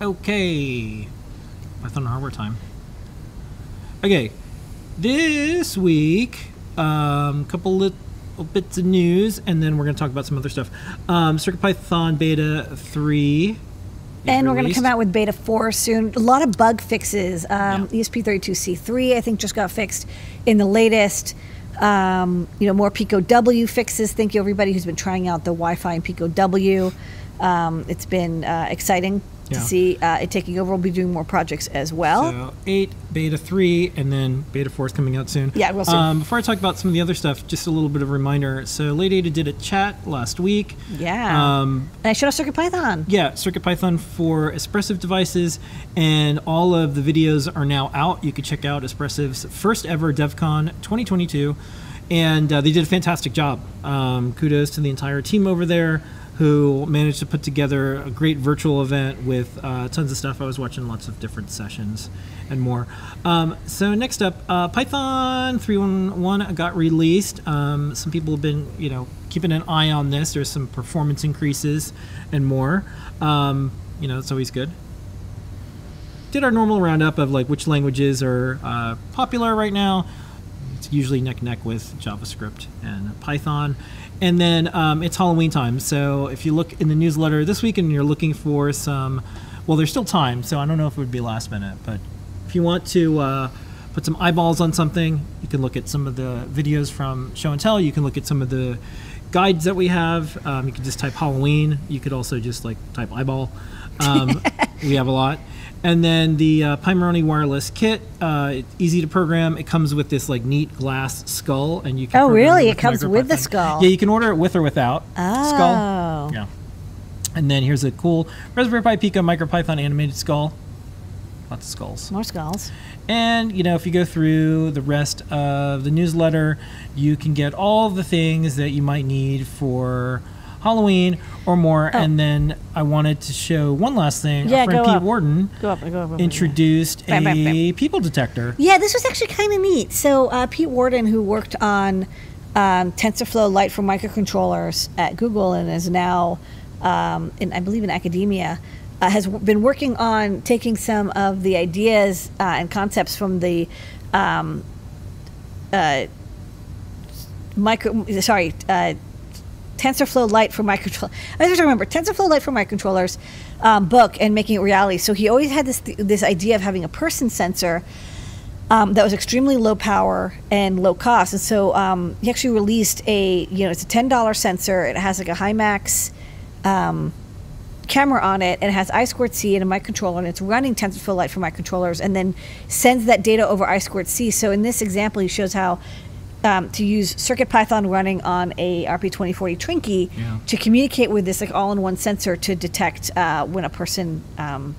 Okay. Python hardware time. Okay. This week, a um, couple little bits of news, and then we're going to talk about some other stuff. Um, CircuitPython Beta 3. And we're going to come out with beta 4 soon. A lot of bug fixes. Um, yeah. ESP32C3, I think, just got fixed in the latest. Um, you know, more Pico W fixes. Thank you, everybody who's been trying out the Wi Fi and Pico W. Um, it's been uh, exciting to see uh, it taking over. We'll be doing more projects as well. So eight, beta three, and then beta four is coming out soon. Yeah, we'll see. Um, before I talk about some of the other stuff, just a little bit of reminder. So Ladyada did a chat last week. Yeah. Um, and I showed off CircuitPython. Yeah, Circuit Python for Espressif devices, and all of the videos are now out. You can check out Espressif's first ever DevCon 2022, and uh, they did a fantastic job. Um, kudos to the entire team over there who managed to put together a great virtual event with uh, tons of stuff. I was watching lots of different sessions and more. Um, so next up, uh, Python 3.1 got released. Um, some people have been, you know, keeping an eye on this. There's some performance increases and more. Um, you know, it's always good. Did our normal roundup of like which languages are uh, popular right now. It's usually neck neck with JavaScript and Python. And then um, it's Halloween time. So if you look in the newsletter this week and you're looking for some, well, there's still time. So I don't know if it would be last minute, but if you want to uh, put some eyeballs on something, you can look at some of the videos from Show and Tell. You can look at some of the guides that we have. Um, you can just type Halloween. You could also just like type eyeball. Um, we have a lot. And then the uh, Pimoroni wireless kit, uh, easy to program. It comes with this like neat glass skull, and you can. Oh, really? It, it comes with the skull. Yeah, you can order it with or without oh. skull. Yeah. And then here's a cool Raspberry Pi Pico MicroPython animated skull. Lots of skulls. More skulls. And you know, if you go through the rest of the newsletter, you can get all the things that you might need for Halloween or more. Oh. And then I wanted to show one last thing. Yeah, Our friend go Pete up. Warden go up, go up, introduced yeah. a bam, bam, bam. people detector. Yeah, this was actually kind of neat. So uh, Pete Warden, who worked on um, TensorFlow Lite for microcontrollers at Google and is now, um, in, I believe, in academia. Uh, has been working on taking some of the ideas uh, and concepts from the um, uh, micro, sorry, uh, TensorFlow Lite for microcontrollers. I to remember TensorFlow Lite for microcontrollers um, book and making it reality. So he always had this th- this idea of having a person sensor um, that was extremely low power and low cost. And so um, he actually released a you know it's a ten dollar sensor. It has like a HiMax um, camera on it and it has I squared C and a microcontroller and it's running TensorFlow Lite for microcontrollers and then sends that data over I squared C. So in this example, he shows how um, to use CircuitPython running on a RP2040 Trinkey Yeah. to communicate with this like all-in-one sensor to detect uh, when a person um,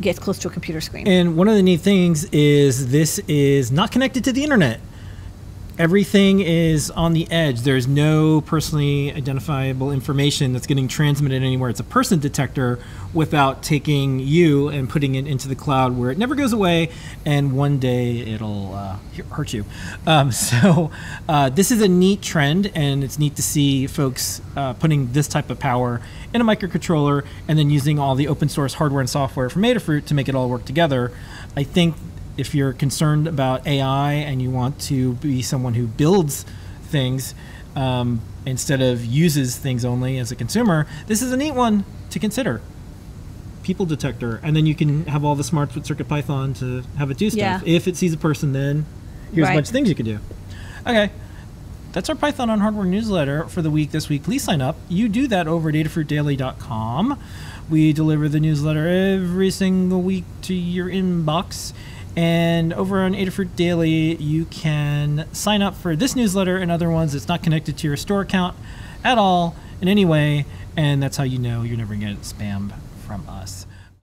gets close to a computer screen. And one of the neat things is this is not connected to the internet. Everything is on the edge. There's no personally identifiable information that's getting transmitted anywhere. It's a person detector without taking you and putting it into the cloud where it never goes away and one day it'll uh, hurt you. Um, so, uh, this is a neat trend and it's neat to see folks uh, putting this type of power in a microcontroller and then using all the open source hardware and software from Adafruit to make it all work together. I think if you're concerned about AI and you want to be someone who builds things um, instead of uses things only as a consumer, this is a neat one to consider. People detector, and then you can have all the smarts with CircuitPython to have it do stuff. Yeah. If it sees a person, then here's Right. a bunch of things you can do. Okay. That's our Python on Hardware newsletter for the week this week. Please sign up. You do that over at adafruitdaily.com. We deliver the newsletter every single week to your inbox. And over on Adafruit Daily, you can sign up for this newsletter and other ones that's not connected to your store account at all in any way. And that's how you know you're never going to get spam from us.